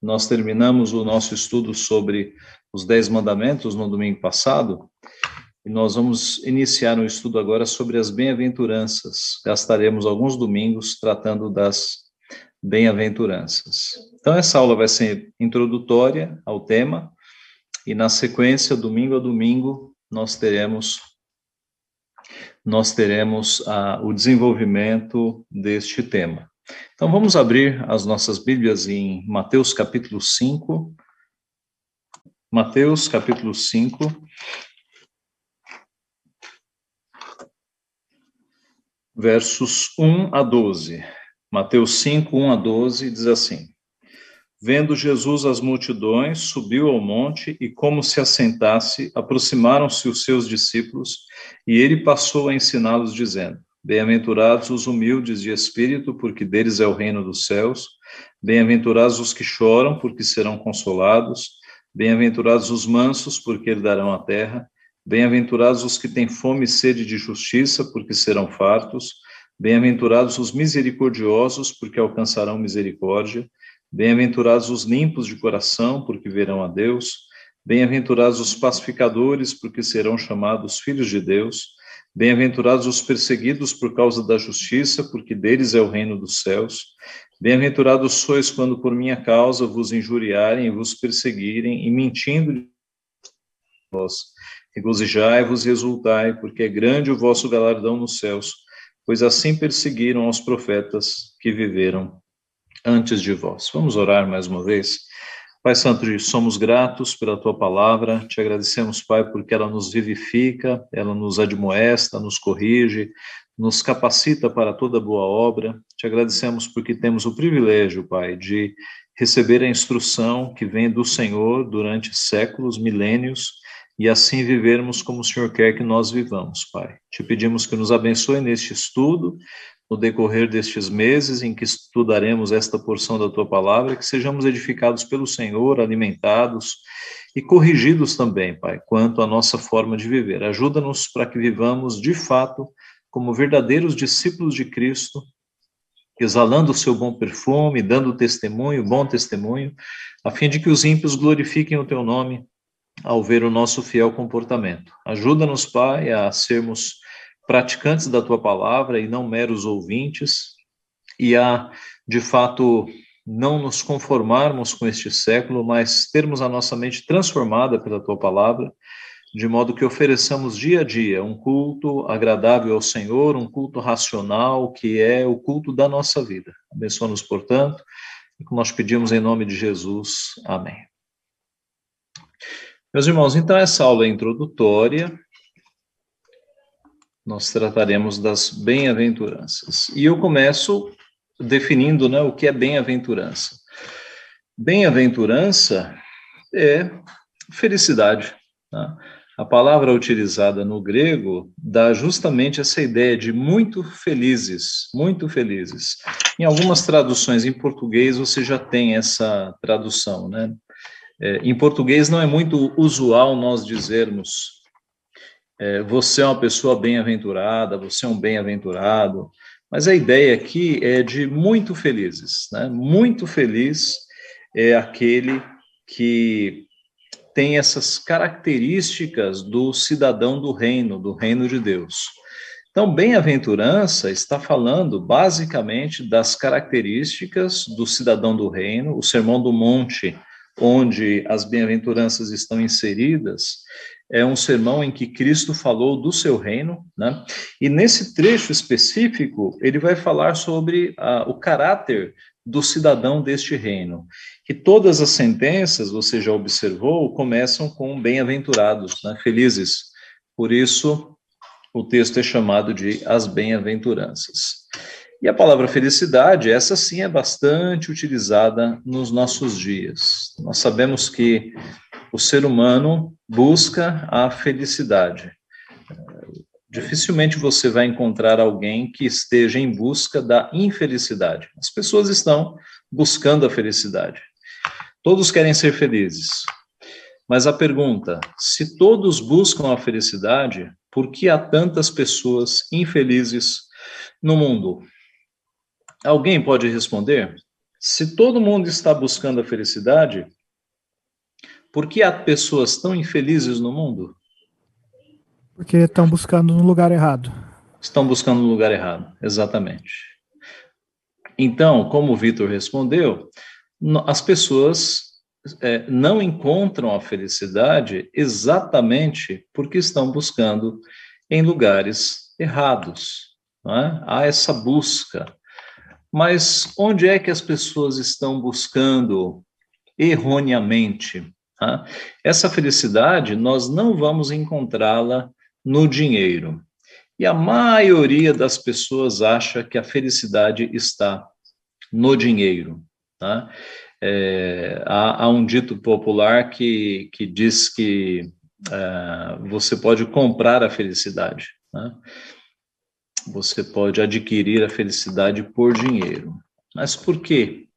Nós terminamos o nosso estudo sobre os Dez Mandamentos no domingo passado, e nós vamos iniciar um estudo agora sobre as bem-aventuranças. Gastaremos alguns domingos tratando das bem-aventuranças. Então, essa aula vai ser introdutória ao tema, e na sequência, domingo a domingo, nós teremos nós teremos ah, o desenvolvimento deste tema. Então, vamos abrir as nossas Bíblias em Mateus capítulo 5. Mateus capítulo 5. Versos 1 a 12. Mateus 5, 1 a 12 diz assim: Vendo Jesus as multidões, subiu ao monte e, como se assentasse, aproximaram-se os seus discípulos e ele passou a ensiná-los, dizendo: Bem-aventurados os humildes de espírito, porque deles é o reino dos céus. Bem-aventurados os que choram, porque serão consolados. Bem-aventurados os mansos, porque herdarão a terra. Bem-aventurados os que têm fome e sede de justiça, porque serão fartos. Bem-aventurados os misericordiosos, porque alcançarão misericórdia. Bem-aventurados os limpos de coração, porque verão a Deus. Bem-aventurados os pacificadores, porque serão chamados filhos de Deus. Bem-aventurados os perseguidos por causa da justiça, porque deles é o reino dos céus. Bem-aventurados sois quando por minha causa vos injuriarem e vos perseguirem, e mentindo vós. Regozijai-vos e exultai, porque é grande o vosso galardão nos céus, pois assim perseguiram aos profetas que viveram antes de vós. Vamos orar mais uma vez. Pai Santo, somos gratos pela tua palavra, te agradecemos, Pai, porque ela nos vivifica, ela nos admoesta, nos corrige, nos capacita para toda boa obra. Te agradecemos porque temos o privilégio, Pai, de receber a instrução que vem do Senhor durante séculos, milênios, e assim vivermos como o Senhor quer que nós vivamos, Pai. Te pedimos que nos abençoe neste estudo, no decorrer destes meses em que estudaremos esta porção da tua palavra, que sejamos edificados pelo Senhor, alimentados e corrigidos também, Pai, quanto à nossa forma de viver. Ajuda-nos para que vivamos de fato como verdadeiros discípulos de Cristo, exalando o seu bom perfume, dando testemunho, bom testemunho, a fim de que os ímpios glorifiquem o teu nome ao ver o nosso fiel comportamento. Ajuda-nos, Pai, a sermos praticantes da tua palavra e não meros ouvintes, e a, de fato, não nos conformarmos com este século, mas termos a nossa mente transformada pela tua palavra, de modo que ofereçamos dia a dia um culto agradável ao Senhor, um culto racional, que é o culto da nossa vida. Abençoa-nos, portanto, e que nós pedimos em nome de Jesus. Amém. Meus irmãos, então essa aula é introdutória, nós trataremos das bem-aventuranças. E eu começo definindo né, o que é bem-aventurança. Bem-aventurança é felicidade. Tá? A palavra utilizada no grego dá justamente essa ideia de muito felizes, muito felizes. Em algumas traduções em português você já tem essa tradução, né? É, em português não é muito usual nós dizermos é, você é uma pessoa bem-aventurada, você é um bem-aventurado, mas a ideia aqui é de muito felizes, né? Muito feliz é aquele que tem essas características do cidadão do reino, do reino de Deus. Então, bem-aventurança está falando basicamente das características do cidadão do reino. O Sermão do Monte, onde as bem-aventuranças estão inseridas, é um sermão em que Cristo falou do seu reino, né? E nesse trecho específico, ele vai falar sobre uh, o caráter do cidadão deste reino. E todas as sentenças, você já observou, começam com bem-aventurados, né? felizes. Por isso, o texto é chamado de as bem-aventuranças. E a palavra felicidade, essa sim é bastante utilizada nos nossos dias. Nós sabemos que o ser humano busca a felicidade. Dificilmente você vai encontrar alguém que esteja em busca da infelicidade. As pessoas estão buscando a felicidade. Todos querem ser felizes. Mas a pergunta: se todos buscam a felicidade, por que há tantas pessoas infelizes no mundo? Alguém pode responder? Se todo mundo está buscando a felicidade, por que há pessoas tão infelizes no mundo? Porque estão buscando no lugar errado. Estão buscando no lugar errado, exatamente. Então, como o Vitor respondeu, as pessoas é, não encontram a felicidade exatamente porque estão buscando em lugares errados. É? Há essa busca. Mas onde é que as pessoas estão buscando erroneamente? É? Essa felicidade nós não vamos encontrá-la no dinheiro. E a maioria das pessoas acha que a felicidade está no dinheiro. Tá? É, há, há, um dito popular que, que diz que é, você pode comprar a felicidade. Né? Você pode adquirir a felicidade por dinheiro. Mas por que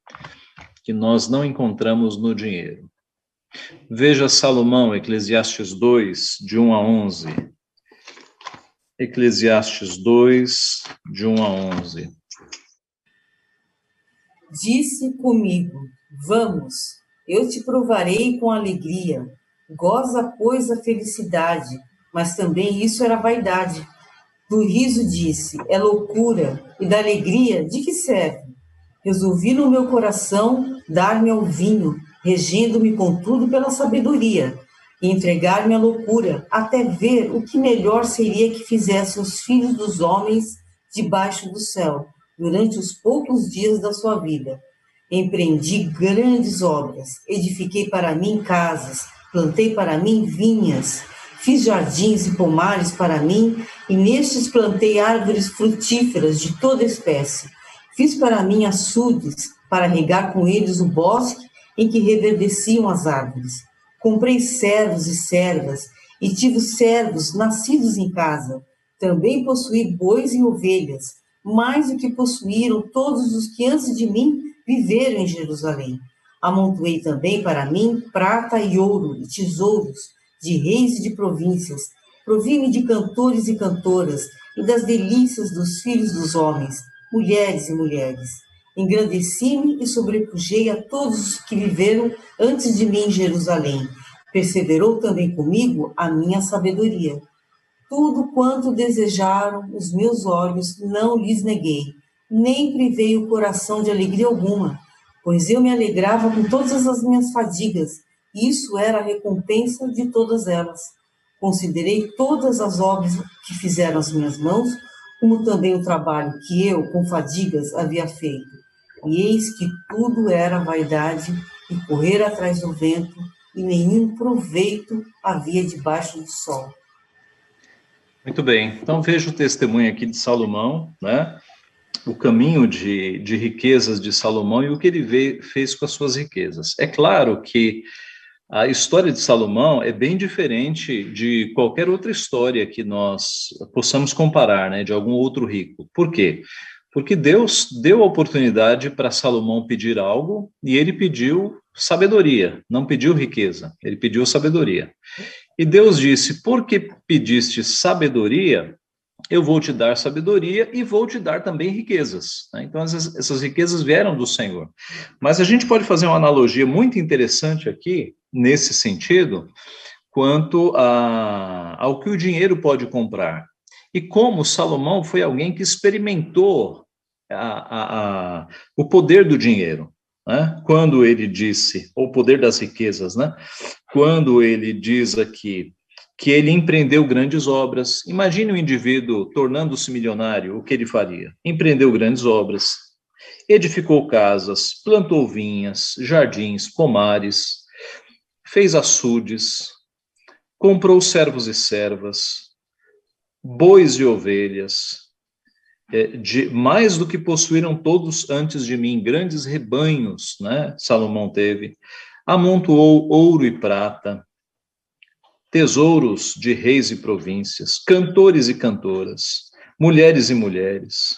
que nós não encontramos no dinheiro? Veja Salomão, Eclesiastes 2, de 1 a 11. Eclesiastes 2, de 1 a 11. Disse comigo: Vamos, eu te provarei com alegria. Goza, pois, a felicidade. Mas também isso era vaidade. Do riso disse: É loucura. E da alegria, de que serve? Resolvi no meu coração dar-me ao vinho, regendo-me contudo pela sabedoria e entregar-me à loucura, até ver o que melhor seria que fizessem os filhos dos homens debaixo do céu, durante os poucos dias da sua vida. Empreendi grandes obras, edifiquei para mim casas, plantei para mim vinhas, fiz jardins e pomares para mim, e nestes plantei árvores frutíferas de toda espécie. Fiz para mim açudes, para regar com eles o bosque em que reverdeciam as árvores Comprei servos e servas, e tive servos nascidos em casa. Também possuí bois e ovelhas, mais do que possuíram todos os que antes de mim viveram em Jerusalém. Amontoei também para mim prata e ouro e tesouros de reis e de províncias. Provi-me de cantores e cantoras e das delícias dos filhos dos homens, mulheres e mulheres. Engrandeci-me e sobrepujei a todos os que viveram antes de mim em Jerusalém. Perseverou também comigo a minha sabedoria. Tudo quanto desejaram os meus olhos não lhes neguei, nem privei o coração de alegria alguma, pois eu me alegrava com todas as minhas fadigas, e isso era a recompensa de todas elas. Considerei todas as obras que fizeram as minhas mãos, como também o trabalho que eu, com fadigas, havia feito e eis que tudo era vaidade e correr atrás do vento, e nenhum proveito havia debaixo do sol. Muito bem, então veja o testemunho aqui de Salomão, né? O caminho de, de riquezas de Salomão e o que ele veio, fez com as suas riquezas. É claro que a história de Salomão é bem diferente de qualquer outra história que nós possamos comparar, né, de algum outro rico. Por quê? Porque Deus deu a oportunidade para Salomão pedir algo e ele pediu sabedoria, não pediu riqueza, ele pediu sabedoria. E Deus disse: Porque pediste sabedoria, eu vou te dar sabedoria e vou te dar também riquezas. Né? Então, essas, essas riquezas vieram do Senhor. Mas a gente pode fazer uma analogia muito interessante aqui, nesse sentido, quanto a, ao que o dinheiro pode comprar. E como Salomão foi alguém que experimentou a, a, o poder do dinheiro. Né? Quando ele disse, ou o poder das riquezas, né? quando ele diz aqui que ele empreendeu grandes obras, imagine o um indivíduo tornando-se milionário, o que ele faria? Empreendeu grandes obras, edificou casas, plantou vinhas, jardins, pomares, fez açudes, comprou servos e servas, bois e ovelhas, é, de mais do que possuíram todos antes de mim, grandes rebanhos, né? Salomão teve, amontoou ouro e prata, tesouros de reis e províncias, cantores e cantoras, mulheres e mulheres.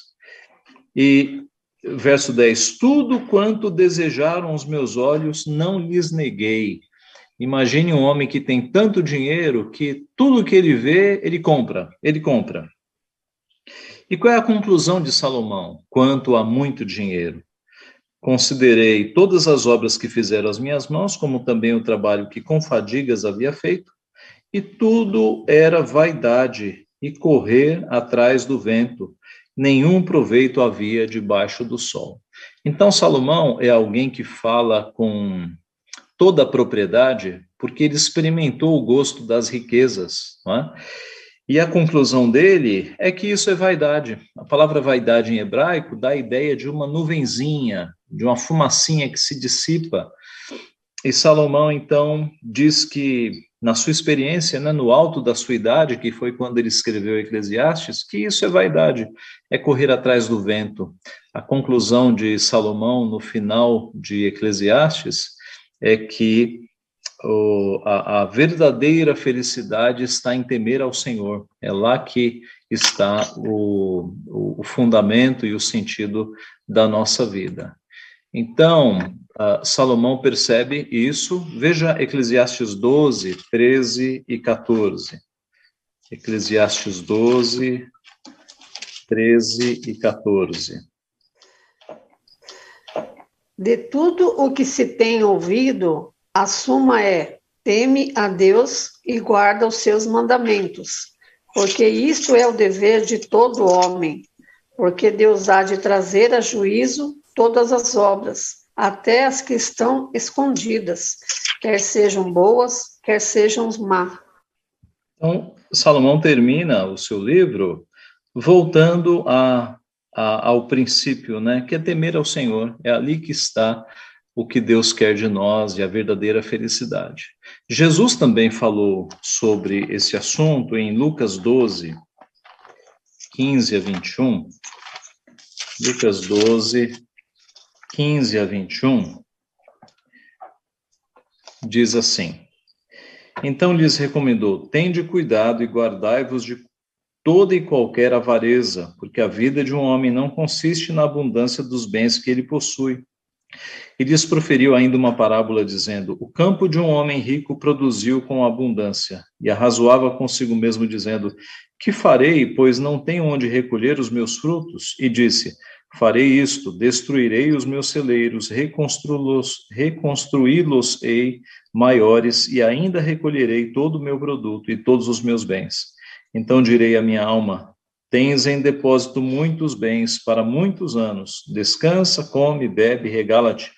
E verso 10: Tudo quanto desejaram os meus olhos, não lhes neguei. Imagine um homem que tem tanto dinheiro que tudo que ele vê, ele compra, ele compra. E qual é a conclusão de Salomão quanto a muito dinheiro? Considerei todas as obras que fizeram as minhas mãos, como também o trabalho que com fadigas havia feito, e tudo era vaidade e correr atrás do vento. Nenhum proveito havia debaixo do sol. Então, Salomão é alguém que fala com toda a propriedade, porque ele experimentou o gosto das riquezas. É? E a conclusão dele é que isso é vaidade. A palavra vaidade em hebraico dá a ideia de uma nuvenzinha, de uma fumacinha que se dissipa. E Salomão, então, diz que, na sua experiência, né, no alto da sua idade, que foi quando ele escreveu Eclesiastes, que isso é vaidade, é correr atrás do vento. A conclusão de Salomão, no final de Eclesiastes, é que o, a, a, verdadeira felicidade está em temer ao Senhor. É lá que está o, o, fundamento e o sentido da nossa vida. Então, Salomão percebe isso. Veja Eclesiastes 12, 13 e 14. Eclesiastes 12, 13 e 14. De tudo o que se tem ouvido, a suma é: teme a Deus e guarda os seus mandamentos, porque isto é o dever de todo homem, porque Deus há de trazer a juízo todas as obras, até as que estão escondidas, quer sejam boas, quer sejam má. Então, Salomão termina o seu livro voltando a, a, ao princípio, né, que é temer ao Senhor. É ali que está o que Deus quer de nós e a verdadeira felicidade. Jesus também falou sobre esse assunto em Lucas 12, 15 a 21. Lucas 12, 15 a 21, diz assim: Então lhes recomendou: Tende cuidado e guardai-vos de toda e qualquer avareza, porque a vida de um homem não consiste na abundância dos bens que ele possui. E lhes proferiu ainda uma parábola, dizendo: O campo de um homem rico produziu com abundância, e arrazoava consigo mesmo, dizendo: Que farei, pois não tenho onde recolher os meus frutos? E disse: Farei isto: destruirei os meus celeiros, reconstruí-los, reconstruí-los-ei maiores, e ainda recolherei todo o meu produto e todos os meus bens. Então direi à minha alma: Tens em depósito muitos bens para muitos anos. Descansa, come, bebe, regala-te.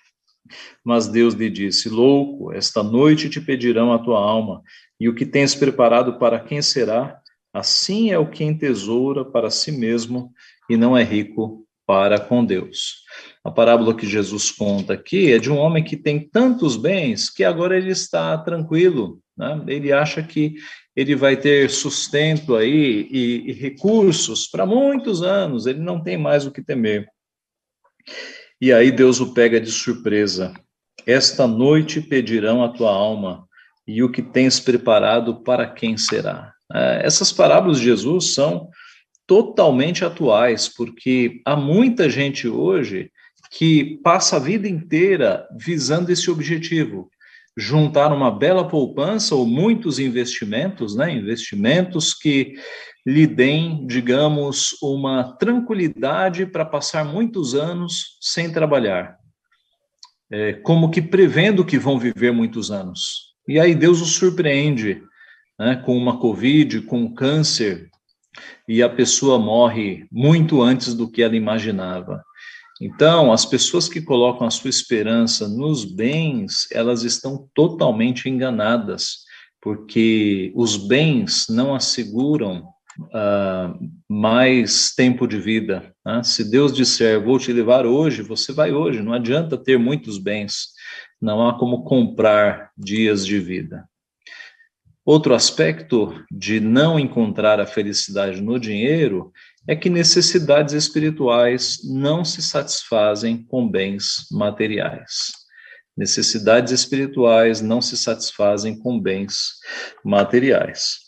Mas Deus lhe disse: Louco, esta noite te pedirão a tua alma, e o que tens preparado para quem será? Assim é o que entesoura para si mesmo e não é rico para com Deus. A parábola que Jesus conta aqui é de um homem que tem tantos bens que agora ele está tranquilo, né? ele acha que ele vai ter sustento aí e, e recursos para muitos anos, ele não tem mais o que temer. E aí Deus o pega de surpresa. Esta noite pedirão a tua alma, e o que tens preparado para quem será? É, essas parábolas de Jesus são totalmente atuais, porque há muita gente hoje que passa a vida inteira visando esse objetivo, juntar uma bela poupança ou muitos investimentos, né, investimentos que lhe deem, digamos, uma tranquilidade para passar muitos anos sem trabalhar, é, como que prevendo que vão viver muitos anos. E aí Deus os surpreende né, com uma Covid, com um câncer, e a pessoa morre muito antes do que ela imaginava. Então, as pessoas que colocam a sua esperança nos bens, elas estão totalmente enganadas, porque os bens não asseguram uh, mais tempo de vida. Né? Se Deus disser, vou te levar hoje, você vai hoje, não adianta ter muitos bens, não há como comprar dias de vida. Outro aspecto de não encontrar a felicidade no dinheiro é que necessidades espirituais não se satisfazem com bens materiais. Necessidades espirituais não se satisfazem com bens materiais.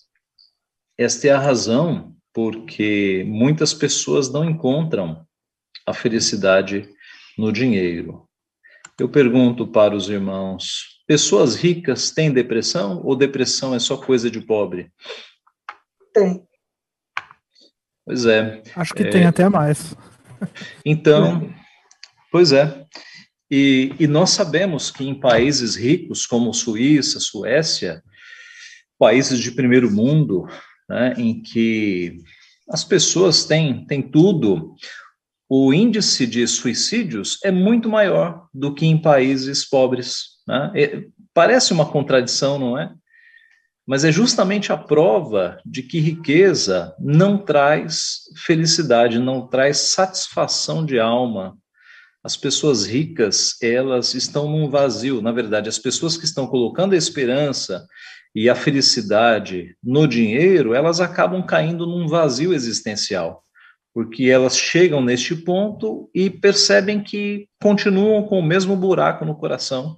Esta é a razão porque muitas pessoas não encontram a felicidade no dinheiro. Eu pergunto para os irmãos: Pessoas ricas têm depressão ou depressão é só coisa de pobre? Tem. Pois é. Acho que é... tem até mais. Então, pois é. E, e nós sabemos que em países ricos como Suíça, Suécia, países de primeiro mundo, né, em que as pessoas têm, têm tudo, o índice de suicídios é muito maior do que em países pobres. Né? parece uma contradição, não é? Mas é justamente a prova de que riqueza não traz felicidade, não traz satisfação de alma. As pessoas ricas, elas estão num vazio. Na verdade, as pessoas que estão colocando a esperança e a felicidade no dinheiro, elas acabam caindo num vazio existencial, porque elas chegam neste ponto e percebem que continuam com o mesmo buraco no coração.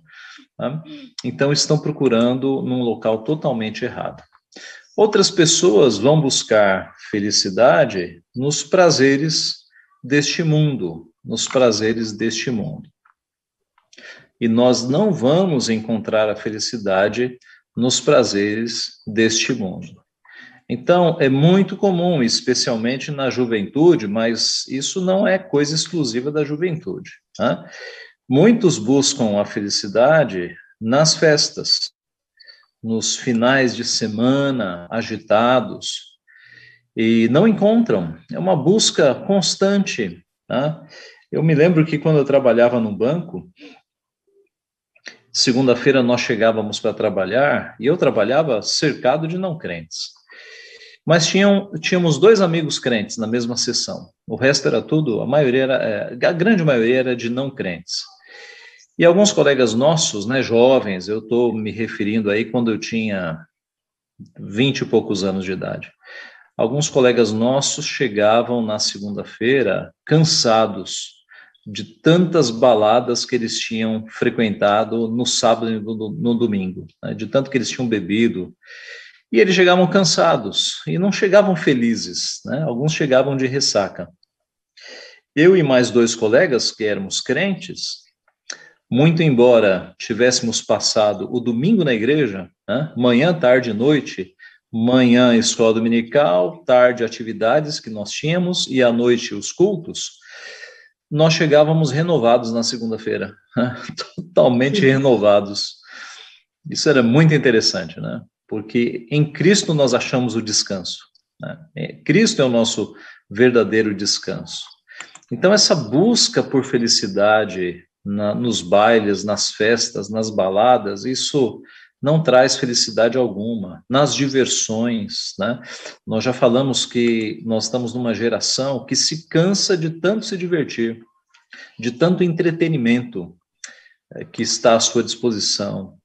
Tá? Então, estão procurando num local totalmente errado. Outras pessoas vão buscar felicidade nos prazeres deste mundo, nos prazeres deste mundo. E nós não vamos encontrar a felicidade nos prazeres deste mundo. Então, é muito comum, especialmente na juventude, mas isso não é coisa exclusiva da juventude. Né? Muitos buscam a felicidade nas festas, nos finais de semana agitados, e não encontram. É uma busca constante. Né? Eu me lembro que quando eu trabalhava no banco, Segunda-feira nós chegávamos para trabalhar e eu trabalhava cercado de não crentes. Mas tinham, tínhamos dois amigos crentes na mesma sessão. O resto era tudo, a maioria era, é, a grande maioria era de não crentes. E alguns colegas nossos, né, jovens, eu estou me referindo aí quando eu tinha vinte e poucos anos de idade. Alguns colegas nossos chegavam na segunda-feira cansados, de tantas baladas que eles tinham frequentado no sábado e no, domingo, né, de tanto que eles tinham bebido. E eles chegavam cansados e não chegavam felizes, né, alguns chegavam de ressaca. Eu e mais dois colegas, que éramos crentes, muito embora tivéssemos passado o domingo na igreja, né, manhã, tarde e noite, manhã escola dominical, tarde atividades que nós tínhamos e à noite os cultos, nós chegávamos renovados na segunda-feira, totalmente renovados. Isso era muito interessante, né? Porque em Cristo nós achamos o descanso. Né? É, Cristo é o nosso verdadeiro descanso. Então, essa busca por felicidade na, nos bailes, nas festas, nas baladas, isso não traz felicidade alguma. Nas diversões, né? Nós já falamos que nós estamos numa geração que se cansa de tanto se divertir, de tanto entretenimento é, que está à sua disposição.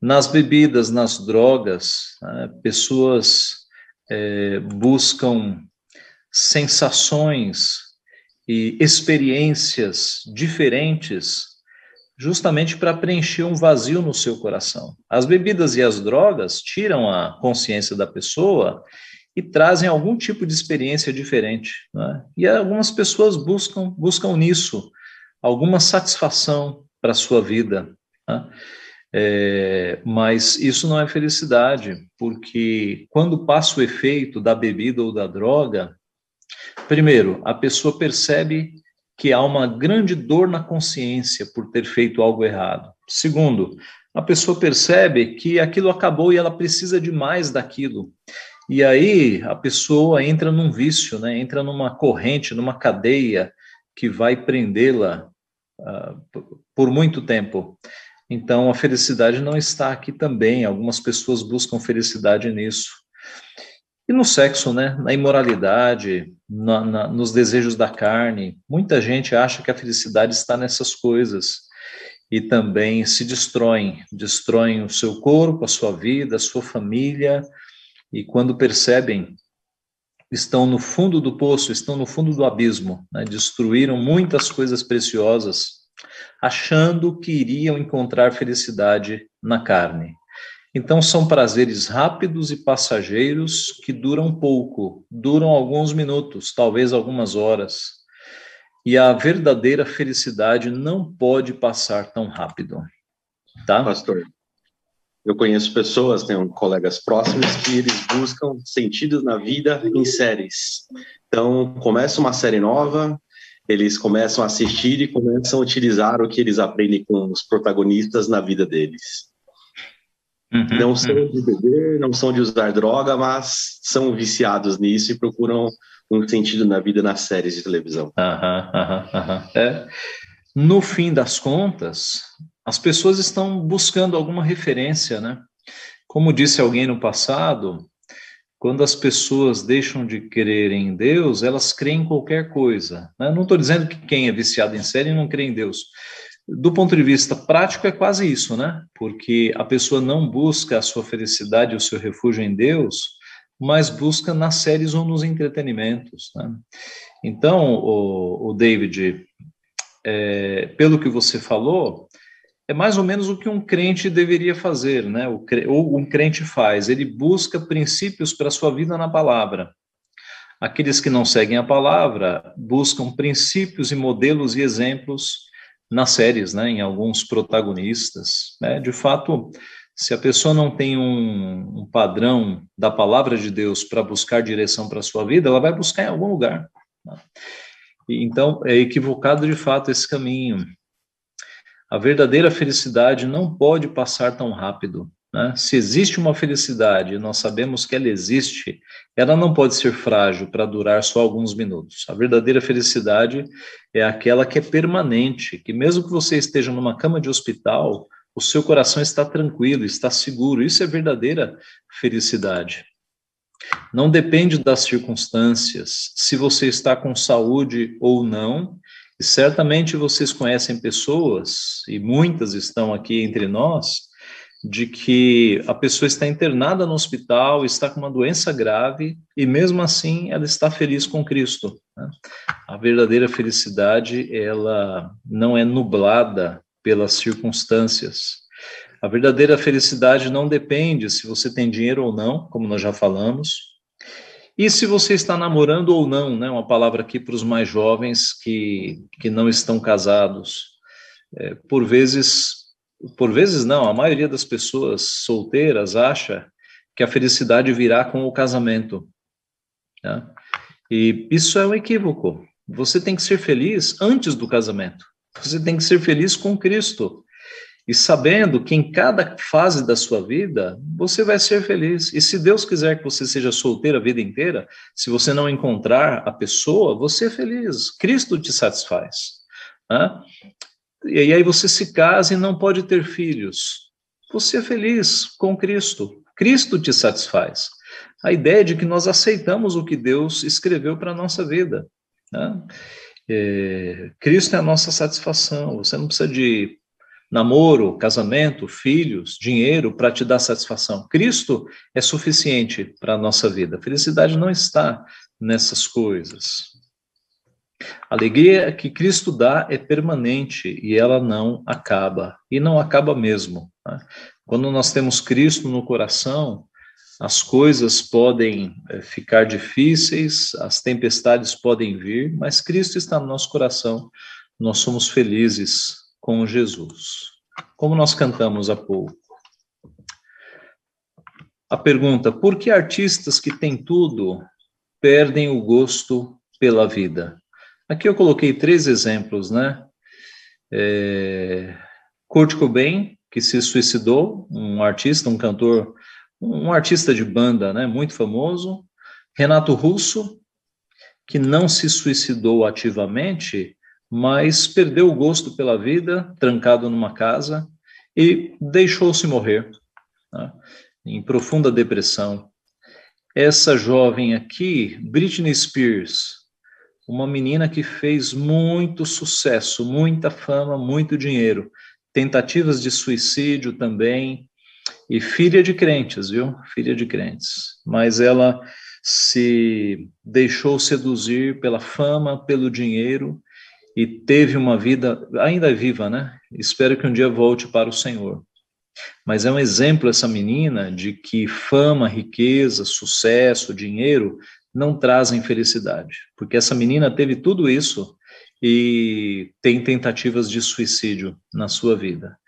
Nas bebidas, nas drogas, né? pessoas é, buscam sensações e experiências diferentes justamente para preencher um vazio no seu coração. As bebidas e as drogas tiram a consciência da pessoa e trazem algum tipo de experiência diferente. Né? E algumas pessoas buscam, buscam nisso alguma satisfação para a sua vida. Né? É, mas isso não é felicidade, porque quando passa o efeito da bebida ou da droga, primeiro, a pessoa percebe que há uma grande dor na consciência por ter feito algo errado. Segundo, a pessoa percebe que aquilo acabou e ela precisa de mais daquilo. E aí a pessoa entra num vício, né? entra numa corrente, numa cadeia que vai prendê-la uh, por muito tempo. Então a felicidade não está aqui também. Algumas pessoas buscam felicidade nisso. E no sexo, né? Na imoralidade, na, na, nos desejos da carne. Muita gente acha que a felicidade está nessas coisas e também se destroem, destroem o seu corpo, a sua vida, a sua família, e quando percebem, estão no fundo do poço, estão no fundo do abismo, né? destruíram muitas coisas preciosas, achando que iriam encontrar felicidade na carne. Então, são prazeres rápidos e passageiros que duram pouco, duram alguns minutos, talvez algumas horas. E a verdadeira felicidade não pode passar tão rápido. Tá? Pastor, eu conheço pessoas, tenho colegas próximos, que eles buscam sentidos na vida em séries. Então, começa uma série nova, eles começam a assistir e começam a utilizar o que eles aprendem com os protagonistas na vida deles. Uhum, não são uhum. de beber, não são de usar droga, mas são viciados nisso e procuram um sentido na vida nas séries de televisão. É. No fim das contas, as pessoas estão buscando alguma referência, né? Como disse alguém no passado, quando as pessoas deixam de crer em Deus, elas creem em qualquer coisa. Né? Não estou dizendo que quem é viciado em série não crê em Deus. Do ponto de vista prático, é quase isso, né? Porque a pessoa não busca a sua felicidade, o seu refúgio em Deus, mas busca nas séries ou nos entretenimentos. Né? Então, o, o David, é, pelo que você falou, é mais ou menos o que um crente deveria fazer, né? Ou um crente faz. Ele busca princípios para a sua vida na palavra. Aqueles que não seguem a palavra buscam princípios e modelos e exemplos nas séries, né? Em alguns protagonistas. Né? De fato, se a pessoa não tem um, um padrão da palavra de Deus para buscar direção para a sua vida, ela vai buscar em algum lugar. Né? Então, é equivocado de fato esse caminho. A verdadeira felicidade não pode passar tão rápido. Né? Se existe uma felicidade, nós sabemos que ela existe, ela não pode ser frágil para durar só alguns minutos. A verdadeira felicidade é aquela que é permanente, que mesmo que você esteja numa cama de hospital, o seu coração está tranquilo, está seguro. Isso é verdadeira felicidade. Não depende das circunstâncias, se você está com saúde ou não. E certamente vocês conhecem pessoas, e muitas estão aqui entre nós, de que a pessoa está internada no hospital, está com uma doença grave, e mesmo assim ela está feliz com Cristo. Né? A verdadeira felicidade, ela não é nublada pelas circunstâncias. A verdadeira felicidade não depende se você tem dinheiro ou não, como nós já falamos, e se você está namorando ou não, né? Uma palavra aqui para os mais jovens que, que não estão casados. É, por vezes, por vezes não, a maioria das pessoas solteiras acha que a felicidade virá com o casamento. Né? E isso é um equívoco. Você tem que ser feliz antes do casamento. Você tem que ser feliz com Cristo. E sabendo que em cada fase da sua vida, você vai ser feliz. E se Deus quiser que você seja solteiro a vida inteira, se você não encontrar a pessoa, você é feliz. Cristo te satisfaz. Né? E aí você se casa e não pode ter filhos. Você é feliz com Cristo. Cristo te satisfaz. A ideia de que nós aceitamos o que Deus escreveu para a nossa vida. Né? É, Cristo é a nossa satisfação. Você não precisa de namoro, casamento, filhos, dinheiro para te dar satisfação. Cristo é suficiente para a nossa vida. Felicidade não está nessas coisas. A alegria que Cristo dá é permanente e ela não acaba. E não acaba mesmo. Né? Quando nós temos Cristo no coração, as coisas podem eh, ficar difíceis, as tempestades podem vir, mas Cristo está no nosso coração, nós somos felizes com Jesus. Como nós cantamos há pouco. A pergunta: por que artistas que têm tudo perdem o gosto pela vida? Aqui eu coloquei três exemplos, né? É, Kurt Cobain, que se suicidou, um artista, um cantor um artista de banda, né, muito famoso, Renato Russo, que não se suicidou ativamente, mas perdeu o gosto pela vida, trancado numa casa, e deixou-se morrer, né, em profunda depressão. Essa jovem aqui, Britney Spears, uma menina que fez muito sucesso, muita fama, muito dinheiro, tentativas de suicídio também, e filha de crentes, viu? Filha de crentes. Mas ela se deixou seduzir pela fama, pelo dinheiro e teve uma vida ainda viva, né? Espero que um dia volte para o Senhor. Mas é um exemplo essa menina de que fama, riqueza, sucesso, dinheiro não trazem felicidade, porque essa menina teve tudo isso e tem tentativas de suicídio na sua vida.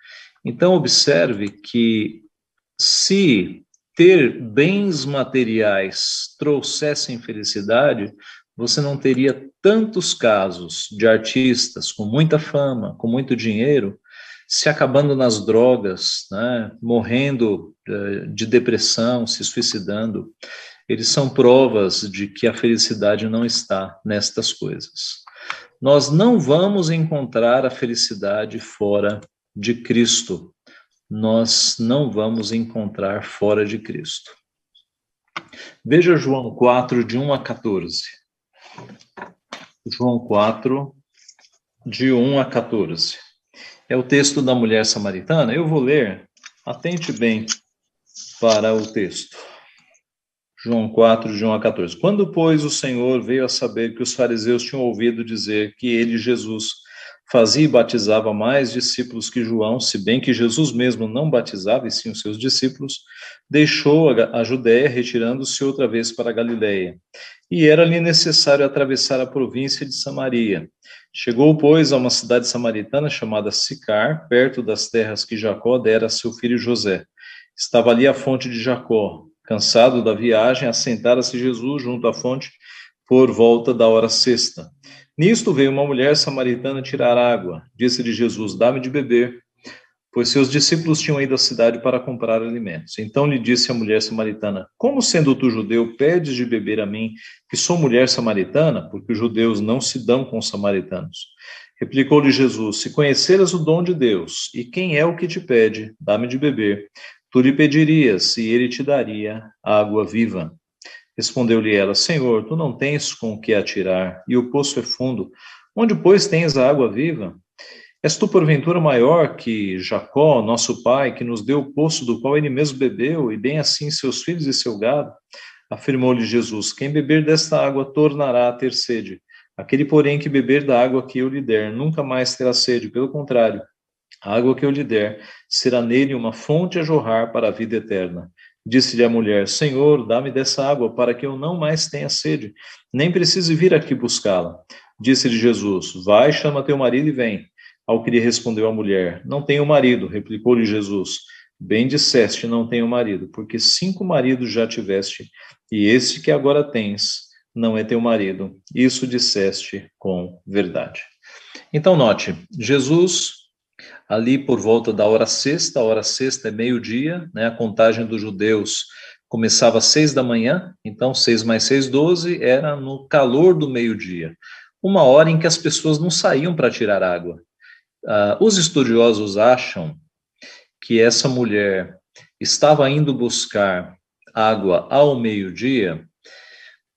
Então observe que se ter bens materiais trouxessem felicidade, você não teria tantos casos de artistas com muita fama, com muito dinheiro, se acabando nas drogas, né, morrendo uh, de depressão, se suicidando. Eles são provas de que a felicidade não está nestas coisas. Nós não vamos encontrar a felicidade fora de Cristo. Nós não vamos encontrar fora de Cristo. Veja João 4, de 1 a 14. João 4, de 1 a 14. É o texto da mulher samaritana. Eu vou ler, atente bem para o texto. João 4, de 1 a 14. Quando, pois, o Senhor veio a saber que os fariseus tinham ouvido dizer que ele, Jesus, fazia e batizava mais discípulos que João, se bem que Jesus mesmo não batizava, e sim os seus discípulos, deixou a Judéia, retirando-se outra vez para a Galiléia. E era-lhe necessário atravessar a província de Samaria. Chegou, pois, a uma cidade samaritana chamada Sicar, perto das terras que Jacó dera a seu filho José. Estava ali a fonte de Jacó. Cansado da viagem, assentara-se Jesus junto à fonte por volta da hora sexta. Nisto veio uma mulher samaritana tirar água. Disse-lhe Jesus: Dá-me de beber, pois seus discípulos tinham ido à cidade para comprar alimentos. Então lhe disse a mulher samaritana: Como sendo tu judeu, pedes de beber a mim, que sou mulher samaritana? Porque os judeus não se dão com os samaritanos. Replicou-lhe Jesus: Se conheceras o dom de Deus, e quem é o que te pede, dá-me de beber, Tu lhe pedirias, e ele te daria água viva. Respondeu-lhe ela: Senhor, tu não tens com o que atirar, e o poço é fundo. Onde, pois, tens a água viva? És tu, porventura, maior que Jacó, nosso pai, que nos deu o poço do qual ele mesmo bebeu, e bem assim seus filhos e seu gado? Afirmou-lhe Jesus: Quem beber desta água tornará a ter sede. Aquele, porém, que beber da água que eu lhe der, nunca mais terá sede, pelo contrário, a água que eu lhe der será nele uma fonte a jorrar para a vida eterna. Disse-lhe a mulher: Senhor, dá-me dessa água para que eu não mais tenha sede, nem precise vir aqui buscá-la. Disse-lhe Jesus: Vai, chama teu marido e vem. Ao que lhe respondeu a mulher: Não tenho marido. Replicou-lhe Jesus: Bem disseste, não tenho marido, porque cinco maridos já tiveste, e esse que agora tens não é teu marido. Isso disseste com verdade. Então, note: Jesus ali por volta da hora sexta, a hora sexta é meio-dia, né? A contagem dos judeus começava às seis da manhã, então seis mais seis, doze, era no calor do meio-dia, uma hora em que as pessoas não saíam para tirar água. Uh, os estudiosos acham que essa mulher estava indo buscar água ao meio-dia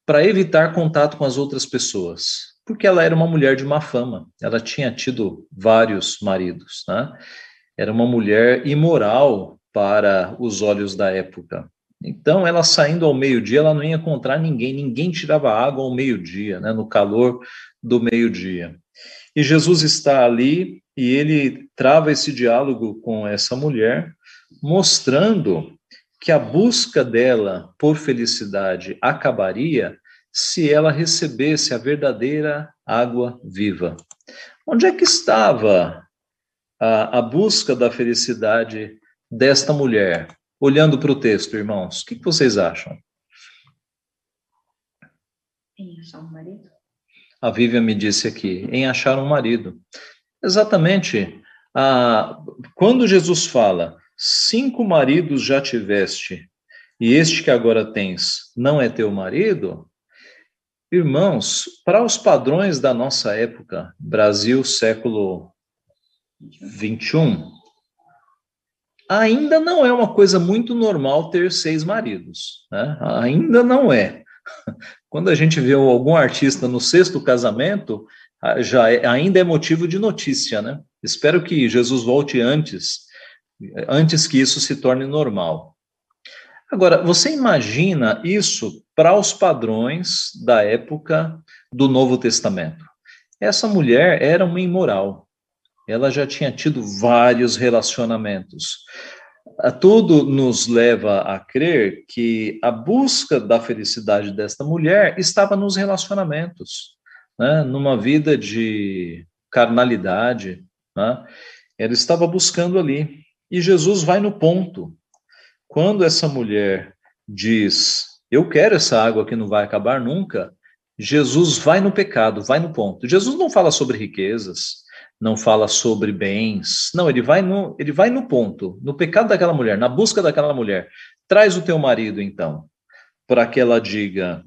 para evitar contato com as outras pessoas porque ela era uma mulher de má fama, ela tinha tido vários maridos, né? Era uma mulher imoral para os olhos da época. Então, ela saindo ao meio-dia, ela não ia encontrar ninguém, ninguém tirava água ao meio-dia, né, no calor do meio-dia. E Jesus está ali e ele trava esse diálogo com essa mulher, mostrando que a busca dela por felicidade acabaria se ela recebesse a verdadeira água viva. Onde é que estava a, a busca da felicidade desta mulher? Olhando para o texto, irmãos, o que, que vocês acham? Em achar um marido? A Vivian me disse aqui, em achar um marido. Exatamente. Ah, quando Jesus fala, cinco maridos já tiveste, e este que agora tens não é teu marido, Irmãos, para os padrões da nossa época, Brasil, século 21, ainda não é uma coisa muito normal ter seis maridos, né? Ainda não é. Quando a gente vê algum artista no sexto casamento, já é, ainda é motivo de notícia, né? Espero que Jesus volte antes, antes que isso se torne normal. Agora, você imagina isso para os padrões da época do Novo Testamento. Essa mulher era uma imoral. Ela já tinha tido vários relacionamentos. Tudo nos leva a crer que a busca da felicidade desta mulher estava nos relacionamentos, né? numa vida de carnalidade. Né? Ela estava buscando ali. E Jesus vai no ponto. Quando essa mulher diz, eu quero essa água que não vai acabar nunca, Jesus vai no pecado, vai no ponto. Jesus não fala sobre riquezas, não fala sobre bens. Não, ele vai no, ele vai no ponto, no pecado daquela mulher, na busca daquela mulher. Traz o teu marido, então, para que ela diga: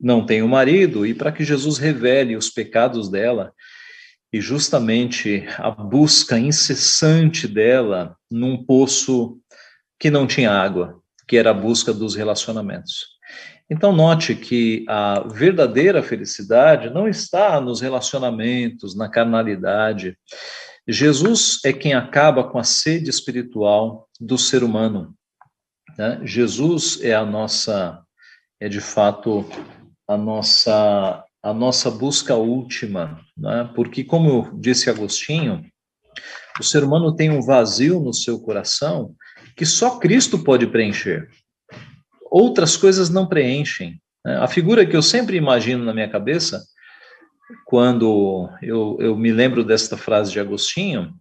não tenho marido, e para que Jesus revele os pecados dela e justamente a busca incessante dela num poço que não tinha água, que era a busca dos relacionamentos. Então, note que a verdadeira felicidade não está nos relacionamentos, na carnalidade. Jesus é quem acaba com a sede espiritual do ser humano. Né? Jesus é a nossa, é de fato a nossa, a nossa busca última, né? porque, como disse Agostinho, o ser humano tem um vazio no seu coração que só Cristo pode preencher outras coisas não preenchem. Né? A figura que eu sempre imagino na minha cabeça, quando eu, eu me lembro desta frase de Agostinho,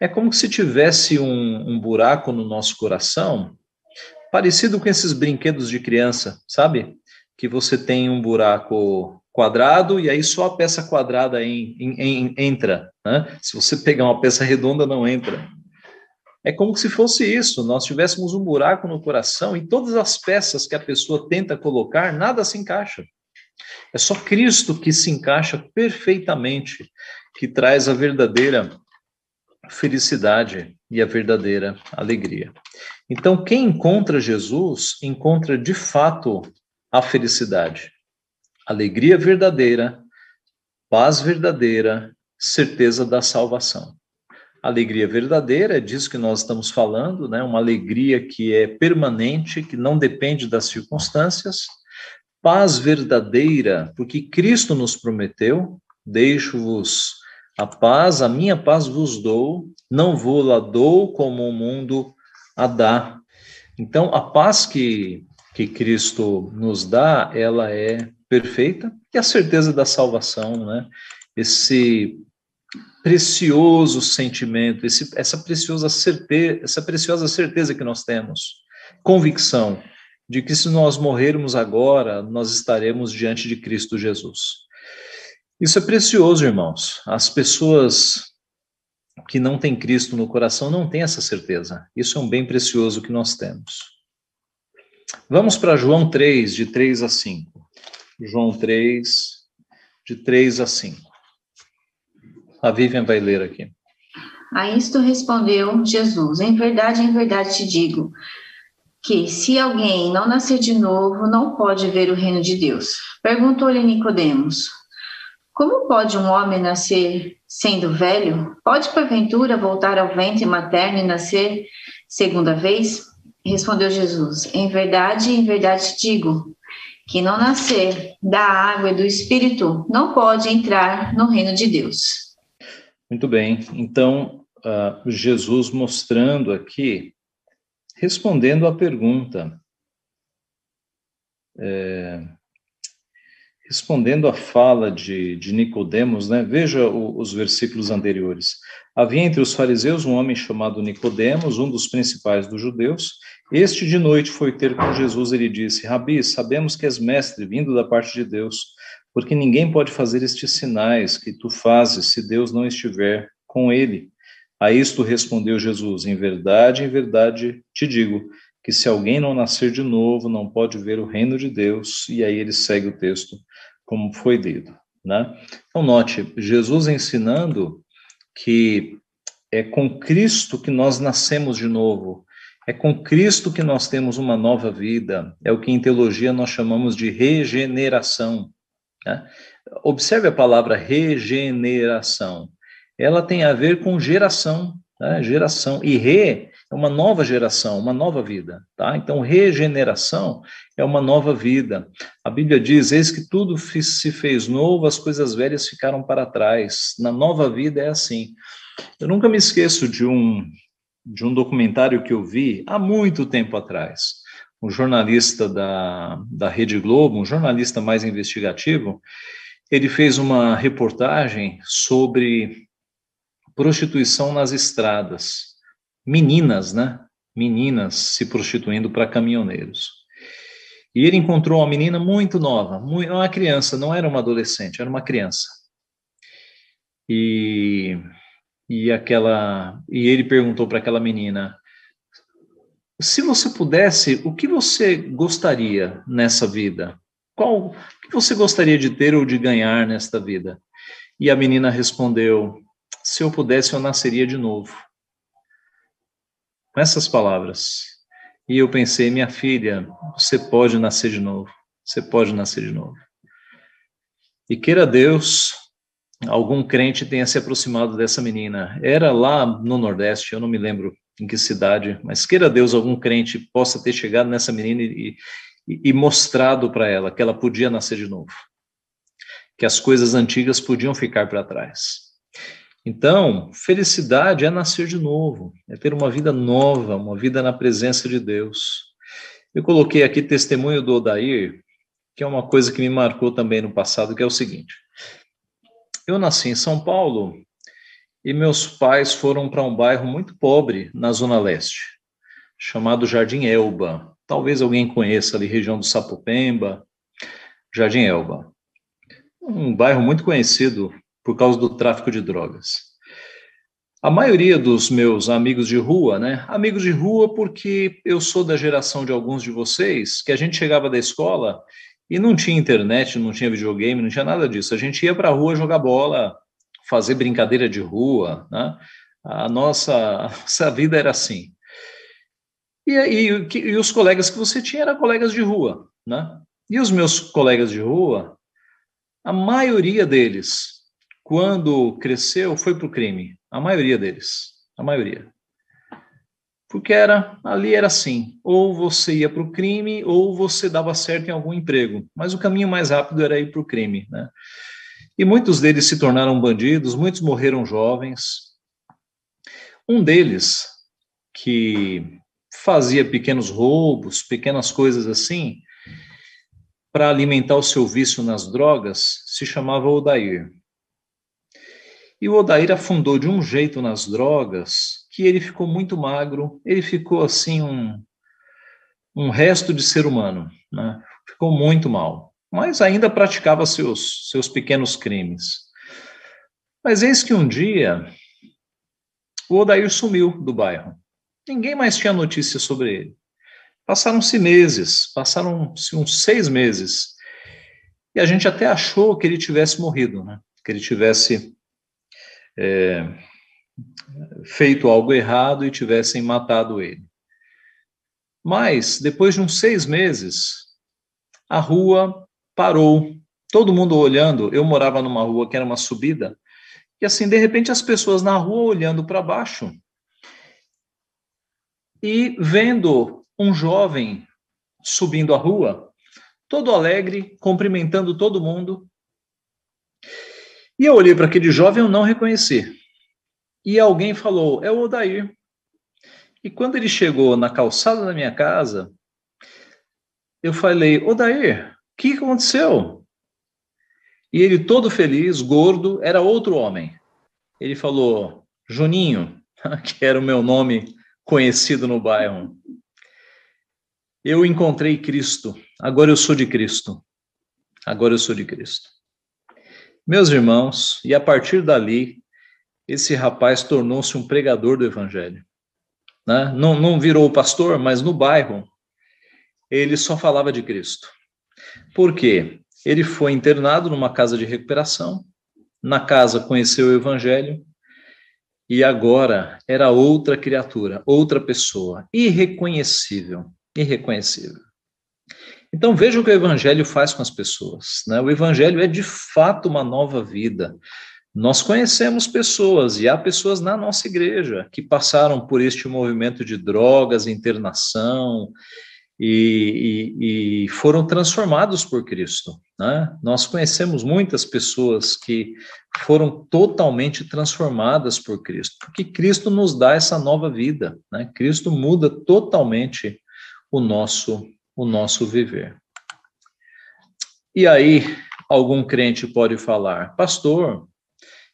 é como se tivesse um, um buraco no nosso coração, parecido com esses brinquedos de criança, sabe? Que você tem um buraco quadrado e aí só a peça quadrada em, em, em, entra. Né? Se você pegar uma peça redonda, não entra. É como se fosse isso, nós tivéssemos um buraco no coração e todas as peças que a pessoa tenta colocar, nada se encaixa. É só Cristo que se encaixa perfeitamente, que traz a verdadeira felicidade e a verdadeira alegria. Então, quem encontra Jesus, encontra de fato a felicidade, alegria verdadeira, paz verdadeira, certeza da salvação alegria verdadeira, é disso que nós estamos falando, né? uma alegria que é permanente, que não depende das circunstâncias, paz verdadeira, porque Cristo nos prometeu, deixo-vos a paz, a minha paz vos dou, não vou lá dou como o mundo a dá. Então, a paz que, que Cristo nos dá, ela é perfeita, e a certeza da salvação, né? Esse precioso sentimento, esse, essa, preciosa certeza, essa preciosa certeza que nós temos, convicção de que se nós morrermos agora, nós estaremos diante de Cristo Jesus. Isso é precioso, irmãos. As pessoas que não têm Cristo no coração não têm essa certeza. Isso é um bem precioso que nós temos. Vamos para João 3, de 3 a 5. João 3, de 3 a 5. A Vivian vai ler aqui. A isto respondeu Jesus: Em verdade, em verdade te digo que se alguém não nascer de novo, não pode ver o reino de Deus. Perguntou-lhe Nicodemos: Como pode um homem nascer sendo velho? Pode porventura voltar ao ventre materno e nascer segunda vez? Respondeu Jesus: Em verdade, em verdade te digo que não nascer da água e do espírito não pode entrar no reino de Deus. Muito bem. Então, uh, Jesus mostrando aqui, respondendo à pergunta, é, respondendo à fala de, de Nicodemos, né? Veja o, os versículos anteriores. Havia entre os fariseus um homem chamado Nicodemos, um dos principais dos judeus. Este de noite foi ter com Jesus e lhe disse: Rabi, sabemos que és mestre, vindo da parte de Deus porque ninguém pode fazer estes sinais que tu fazes se Deus não estiver com ele. A isto respondeu Jesus: Em verdade, em verdade te digo que se alguém não nascer de novo, não pode ver o reino de Deus. E aí ele segue o texto como foi lido, né? Então note, Jesus ensinando que é com Cristo que nós nascemos de novo. É com Cristo que nós temos uma nova vida. É o que em teologia nós chamamos de regeneração. Né? Observe a palavra regeneração. Ela tem a ver com geração, né? geração. E re é uma nova geração, uma nova vida. Tá? Então, regeneração é uma nova vida. A Bíblia diz: Eis que tudo se fez novo, as coisas velhas ficaram para trás. Na nova vida é assim. Eu nunca me esqueço de um, de um documentário que eu vi há muito tempo atrás um jornalista da, da Rede Globo, um jornalista mais investigativo, ele fez uma reportagem sobre prostituição nas estradas. Meninas, né? Meninas se prostituindo para caminhoneiros. E ele encontrou uma menina muito nova, muito, uma criança, não era uma adolescente, era uma criança. E, e aquela e ele perguntou para aquela menina: se você pudesse, o que você gostaria nessa vida? Qual que você gostaria de ter ou de ganhar nesta vida? E a menina respondeu: se eu pudesse, eu nasceria de novo. Com essas palavras. E eu pensei, minha filha, você pode nascer de novo. Você pode nascer de novo. E queira Deus, algum crente tenha se aproximado dessa menina. Era lá no Nordeste, eu não me lembro em que cidade, mas queira Deus, algum crente possa ter chegado nessa menina e, e, e mostrado para ela que ela podia nascer de novo. Que as coisas antigas podiam ficar para trás. Então, felicidade é nascer de novo, é ter uma vida nova, uma vida na presença de Deus. Eu coloquei aqui testemunho do Odair, que é uma coisa que me marcou também no passado, que é o seguinte. Eu nasci em São Paulo e meus pais foram para um bairro muito pobre na Zona Leste, chamado Jardim Elba. Talvez alguém conheça ali, região do Sapopemba, Jardim Elba. Um bairro muito conhecido por causa do tráfico de drogas. A maioria dos meus amigos de rua, né? Amigos de rua porque eu sou da geração de alguns de vocês, que a gente chegava da escola e não tinha internet, não tinha videogame, não tinha nada disso. A gente ia para a rua jogar bola, fazer brincadeira de rua, né? A nossa, a nossa vida era assim. E, e, e os colegas que você tinha eram colegas de rua, né? E os meus colegas de rua, a maioria deles quando cresceu, foi para o crime. A maioria deles. A maioria. Porque era ali era assim: ou você ia para o crime, ou você dava certo em algum emprego. Mas o caminho mais rápido era ir para o crime. Né? E muitos deles se tornaram bandidos, muitos morreram jovens. Um deles, que fazia pequenos roubos, pequenas coisas assim, para alimentar o seu vício nas drogas, se chamava Odair. E o Odair afundou de um jeito nas drogas que ele ficou muito magro, ele ficou assim um, um resto de ser humano, né? ficou muito mal, mas ainda praticava seus, seus pequenos crimes. Mas eis que um dia o Odair sumiu do bairro. Ninguém mais tinha notícia sobre ele. Passaram-se meses, passaram-se uns seis meses, e a gente até achou que ele tivesse morrido, né? que ele tivesse é, feito algo errado e tivessem matado ele. Mas, depois de uns seis meses, a rua parou, todo mundo olhando. Eu morava numa rua que era uma subida, e assim, de repente, as pessoas na rua olhando para baixo e vendo um jovem subindo a rua, todo alegre, cumprimentando todo mundo, e eu olhei para aquele jovem eu não reconheci. E alguém falou: é o Odair. E quando ele chegou na calçada da minha casa, eu falei: Odair, que aconteceu? E ele, todo feliz, gordo, era outro homem. Ele falou: Juninho, que era o meu nome conhecido no bairro. Eu encontrei Cristo, agora eu sou de Cristo. Agora eu sou de Cristo. Meus irmãos, e a partir dali, esse rapaz tornou-se um pregador do evangelho. Né? Não, não virou pastor, mas no bairro ele só falava de Cristo. Por quê? Ele foi internado numa casa de recuperação, na casa conheceu o evangelho e agora era outra criatura, outra pessoa, irreconhecível, irreconhecível. Então veja o que o Evangelho faz com as pessoas. Né? O Evangelho é de fato uma nova vida. Nós conhecemos pessoas, e há pessoas na nossa igreja que passaram por este movimento de drogas, internação, e, e, e foram transformados por Cristo. Né? Nós conhecemos muitas pessoas que foram totalmente transformadas por Cristo, porque Cristo nos dá essa nova vida. Né? Cristo muda totalmente o nosso o nosso viver. E aí, algum crente pode falar, pastor,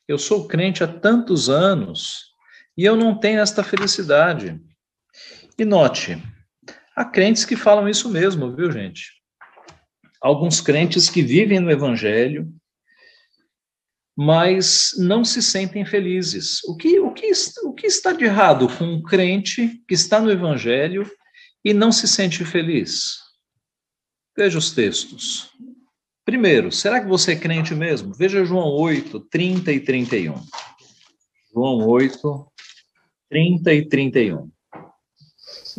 eu sou crente há tantos anos e eu não tenho esta felicidade. E note, há crentes que falam isso mesmo, viu, gente? alguns crentes que vivem no evangelho, mas não se sentem felizes. O que, o que, o que está de errado com um crente que está no evangelho e não se sente feliz? Veja os textos. Primeiro, será que você é crente mesmo? Veja João 8, 30 e 31. João 8, 30 e 31.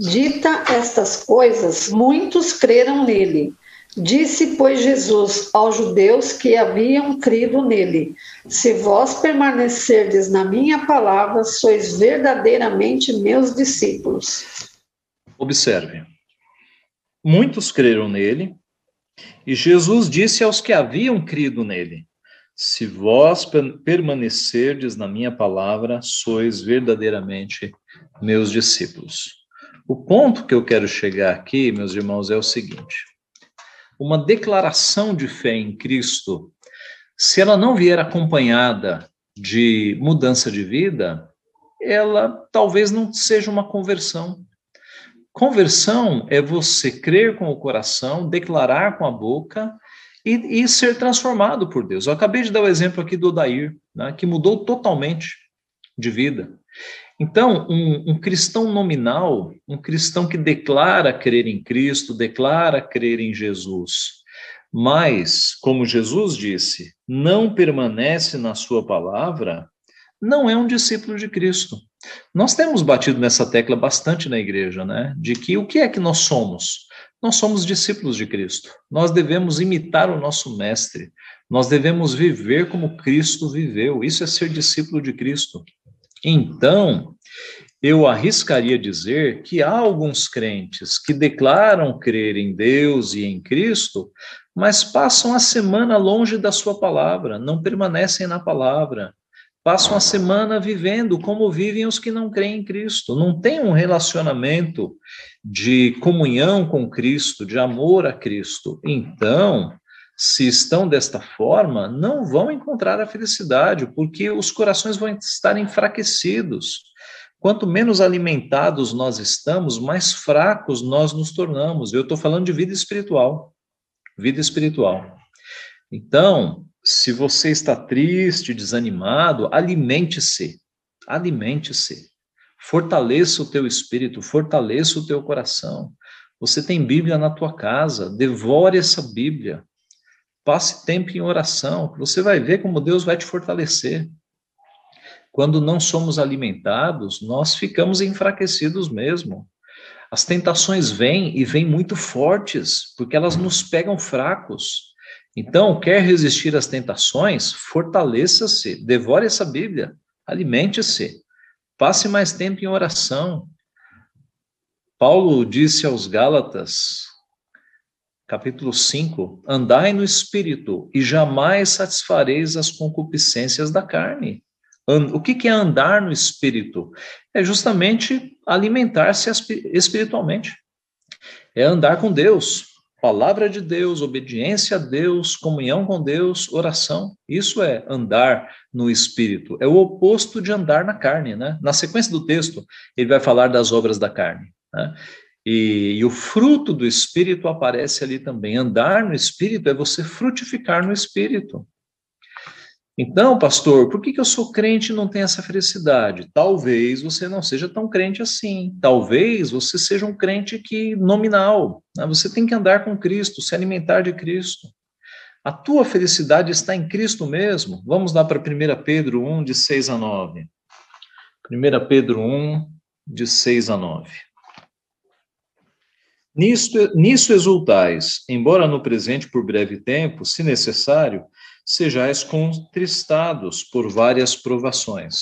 Dita estas coisas, muitos creram nele. Disse, pois, Jesus aos judeus que haviam crido nele: Se vós permanecerdes na minha palavra, sois verdadeiramente meus discípulos. Observe. Muitos creram nele, e Jesus disse aos que haviam crido nele: Se vós permanecerdes na minha palavra, sois verdadeiramente meus discípulos. O ponto que eu quero chegar aqui, meus irmãos, é o seguinte: uma declaração de fé em Cristo, se ela não vier acompanhada de mudança de vida, ela talvez não seja uma conversão. Conversão é você crer com o coração, declarar com a boca e, e ser transformado por Deus. Eu acabei de dar o exemplo aqui do Odair, né, que mudou totalmente de vida. Então, um, um, cristão nominal, um cristão que declara crer em Cristo, declara crer em Jesus, mas, como Jesus disse, não permanece na sua palavra, não é um discípulo de Cristo. Nós temos batido nessa tecla bastante na igreja, né? De que o que é que nós somos? Nós somos discípulos de Cristo. Nós devemos imitar o nosso mestre. Nós devemos viver como Cristo viveu. Isso é ser discípulo de Cristo. Então, eu arriscaria dizer que há alguns crentes que declaram crer em Deus e em Cristo, mas passam a semana longe da sua palavra, não permanecem na palavra, passam a semana vivendo como vivem os que não creem em Cristo, não têm um relacionamento de comunhão com Cristo, de amor a Cristo. Então, se estão desta forma, não vão encontrar a felicidade, porque os corações vão estar enfraquecidos. Quanto menos alimentados nós estamos, mais fracos nós nos tornamos. Eu estou falando de vida espiritual. Vida espiritual. Então, se você está triste, desanimado, alimente-se. Alimente-se. Fortaleça o teu espírito, fortaleça o teu coração. Você tem Bíblia na tua casa, devore essa Bíblia. Passe tempo em oração, você vai ver como Deus vai te fortalecer. Quando não somos alimentados, nós ficamos enfraquecidos mesmo. As tentações vêm e vêm muito fortes, porque elas nos pegam fracos. Então, quer resistir às tentações? Fortaleça-se, devore essa Bíblia, alimente-se, passe mais tempo em oração. Paulo disse aos Gálatas, capítulo 5, andai no espírito e jamais satisfareis as concupiscências da carne. O que é andar no espírito? É justamente alimentar-se espiritualmente. É andar com Deus, palavra de Deus, obediência a Deus, comunhão com Deus, oração. Isso é andar no espírito. É o oposto de andar na carne, né? Na sequência do texto, ele vai falar das obras da carne. Né? E, e, o fruto do Espírito aparece ali também. Andar no Espírito é você frutificar no Espírito. Então, pastor, por que, que eu sou crente e não tenho essa felicidade? Talvez você não seja tão crente assim. Talvez você seja um crente que nominal. Né? Você tem que andar com Cristo, se alimentar de Cristo. A tua felicidade está em Cristo mesmo. Vamos lá para 1 Pedro 1, de 6 a 9. 1 Pedro 1, de 6 a 9. Nisto, nisso exultais, embora no presente por breve tempo, se necessário, sejais contristados por várias provações,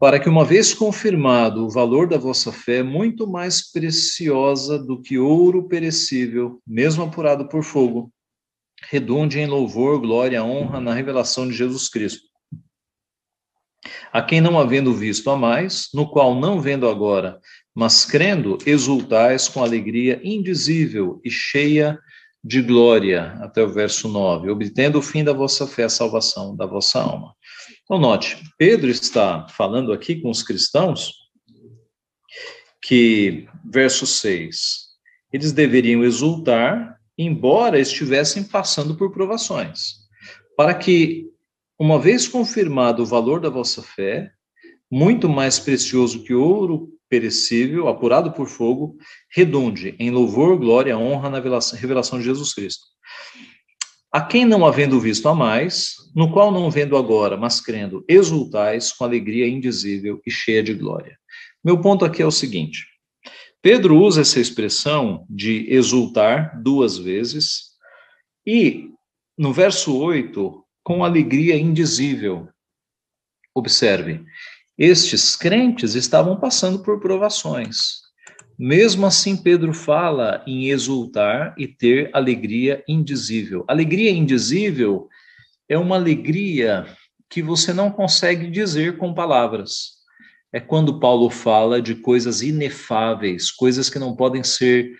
para que, uma vez confirmado o valor da vossa fé, muito mais preciosa do que ouro perecível, mesmo apurado por fogo, redunde em louvor, glória, honra na revelação de Jesus Cristo. A quem não havendo visto a mais, no qual não vendo agora, mas crendo, exultais com alegria indizível e cheia de glória, até o verso 9, obtendo o fim da vossa fé, a salvação da vossa alma. Então, note, Pedro está falando aqui com os cristãos que, verso 6, eles deveriam exultar embora estivessem passando por provações, para que, uma vez confirmado o valor da vossa fé, muito mais precioso que ouro perecível, apurado por fogo, redunde em louvor, glória, honra na revelação de Jesus Cristo. A quem não havendo visto a mais, no qual não vendo agora, mas crendo, exultais com alegria indizível e cheia de glória. Meu ponto aqui é o seguinte: Pedro usa essa expressão de exultar duas vezes, e no verso 8, com alegria indizível. Observe, estes crentes estavam passando por provações. Mesmo assim, Pedro fala em exultar e ter alegria indizível. Alegria indizível é uma alegria que você não consegue dizer com palavras é quando Paulo fala de coisas inefáveis, coisas que não podem ser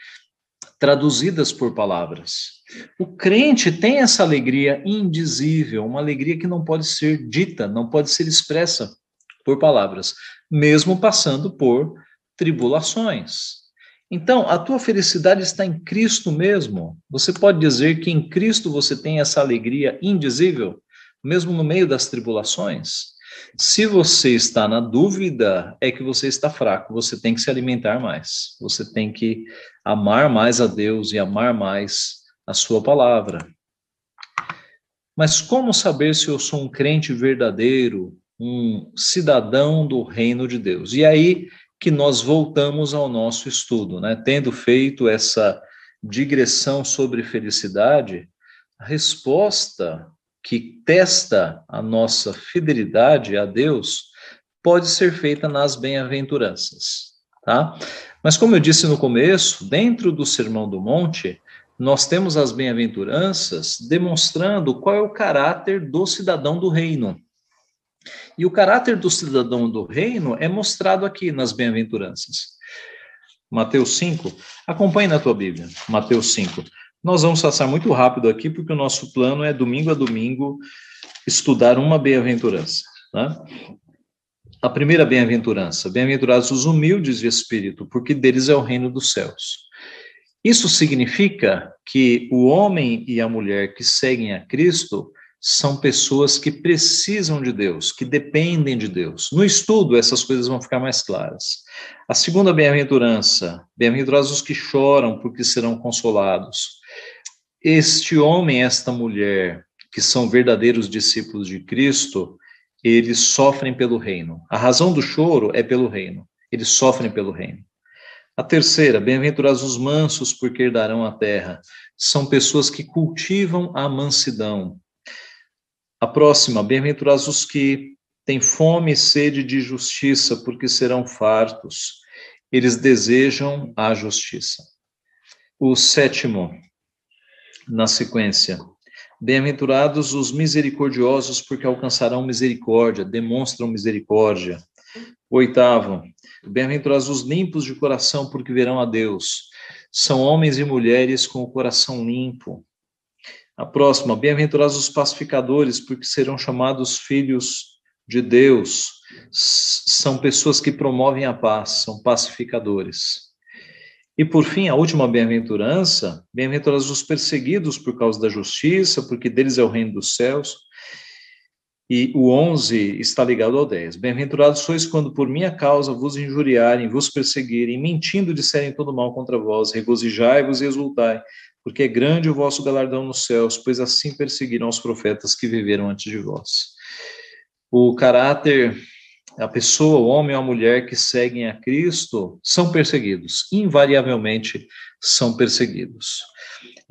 traduzidas por palavras. O crente tem essa alegria indizível, uma alegria que não pode ser dita, não pode ser expressa por palavras, mesmo passando por tribulações. Então, a tua felicidade está em Cristo mesmo. Você pode dizer que em Cristo você tem essa alegria indizível, mesmo no meio das tribulações? Se você está na dúvida, é que você está fraco, você tem que se alimentar mais, você tem que amar mais a Deus e amar mais a sua palavra. Mas como saber se eu sou um crente verdadeiro, um cidadão do reino de Deus? E aí que nós voltamos ao nosso estudo, né? Tendo feito essa digressão sobre felicidade, a resposta que testa a nossa fidelidade a Deus pode ser feita nas bem-aventuranças, tá? Mas como eu disse no começo, dentro do Sermão do Monte, nós temos as bem-aventuranças demonstrando qual é o caráter do cidadão do reino. E o caráter do cidadão do reino é mostrado aqui nas bem-aventuranças. Mateus 5, acompanhe na tua Bíblia, Mateus 5. Nós vamos passar muito rápido aqui, porque o nosso plano é domingo a domingo estudar uma bem-aventurança. Tá? A primeira bem-aventurança: bem-aventurados os humildes de espírito, porque deles é o reino dos céus. Isso significa que o homem e a mulher que seguem a Cristo são pessoas que precisam de Deus, que dependem de Deus. No estudo, essas coisas vão ficar mais claras. A segunda bem-aventurança: bem-aventurados os que choram, porque serão consolados este homem, esta mulher, que são verdadeiros discípulos de Cristo, eles sofrem pelo reino. A razão do choro é pelo reino. Eles sofrem pelo reino. A terceira, bem-aventurados os mansos, porque herdarão a terra. São pessoas que cultivam a mansidão. A próxima, bem-aventurados os que têm fome e sede de justiça, porque serão fartos. Eles desejam a justiça. O sétimo, na sequência. Bem-aventurados os misericordiosos, porque alcançarão misericórdia, demonstram misericórdia. Oitavo, bem-aventurados os limpos de coração, porque verão a Deus. São homens e mulheres com o coração limpo. A próxima, bem-aventurados os pacificadores, porque serão chamados filhos de Deus. São pessoas que promovem a paz, são pacificadores. E por fim, a última bem-aventurança, bem-aventurados os perseguidos por causa da justiça, porque deles é o reino dos céus. E o 11 está ligado ao 10. Bem-aventurados sois quando por minha causa vos injuriarem, vos perseguirem, mentindo disserem todo mal contra vós, regozijai-vos e exultai, porque é grande o vosso galardão nos céus, pois assim perseguiram os profetas que viveram antes de vós. O caráter a pessoa, o homem ou a mulher que seguem a Cristo são perseguidos, invariavelmente são perseguidos.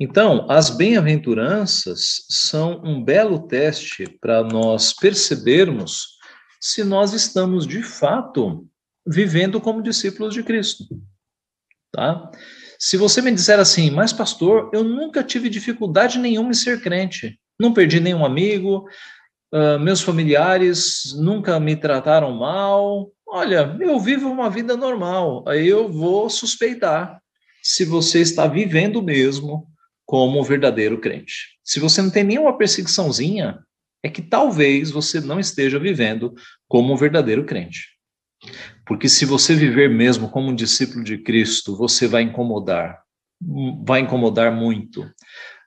Então, as bem-aventuranças são um belo teste para nós percebermos se nós estamos de fato vivendo como discípulos de Cristo. Tá? Se você me disser assim, mas pastor, eu nunca tive dificuldade nenhuma em ser crente, não perdi nenhum amigo, Uh, meus familiares nunca me trataram mal. Olha, eu vivo uma vida normal. Aí eu vou suspeitar se você está vivendo mesmo como um verdadeiro crente. Se você não tem nenhuma perseguiçãozinha, é que talvez você não esteja vivendo como um verdadeiro crente. Porque se você viver mesmo como um discípulo de Cristo, você vai incomodar. vai incomodar muito.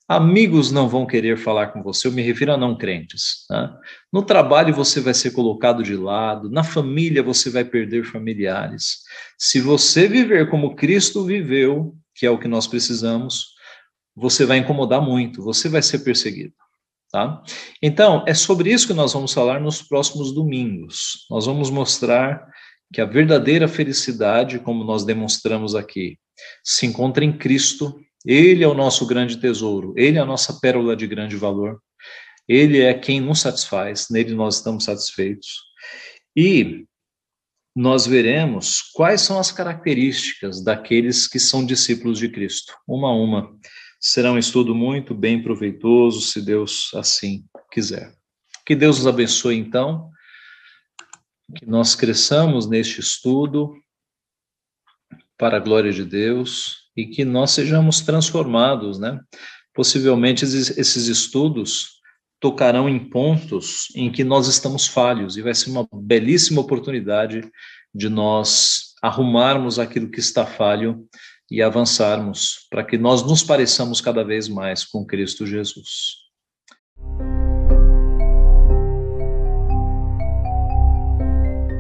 Amigos não vão querer falar com você, eu me refiro a não crentes. Né? No trabalho você vai ser colocado de lado, na família você vai perder familiares. Se você viver como Cristo viveu, que é o que nós precisamos, você vai incomodar muito, você vai ser perseguido. Tá? Então, é sobre isso que nós vamos falar nos próximos domingos. Nós vamos mostrar que a verdadeira felicidade, como nós demonstramos aqui, se encontra em Cristo ele é o nosso grande tesouro, ele é a nossa pérola de grande valor. Ele é quem nos satisfaz, nele nós estamos satisfeitos. E nós veremos quais são as características daqueles que são discípulos de Cristo, uma a uma. Será um estudo muito bem proveitoso, se Deus assim quiser. Que Deus nos abençoe, então, que nós cresçamos neste estudo para a glória de Deus e que nós sejamos transformados, né? Possivelmente esses estudos tocarão em pontos em que nós estamos falhos e vai ser uma belíssima oportunidade de nós arrumarmos aquilo que está falho e avançarmos para que nós nos pareçamos cada vez mais com Cristo Jesus.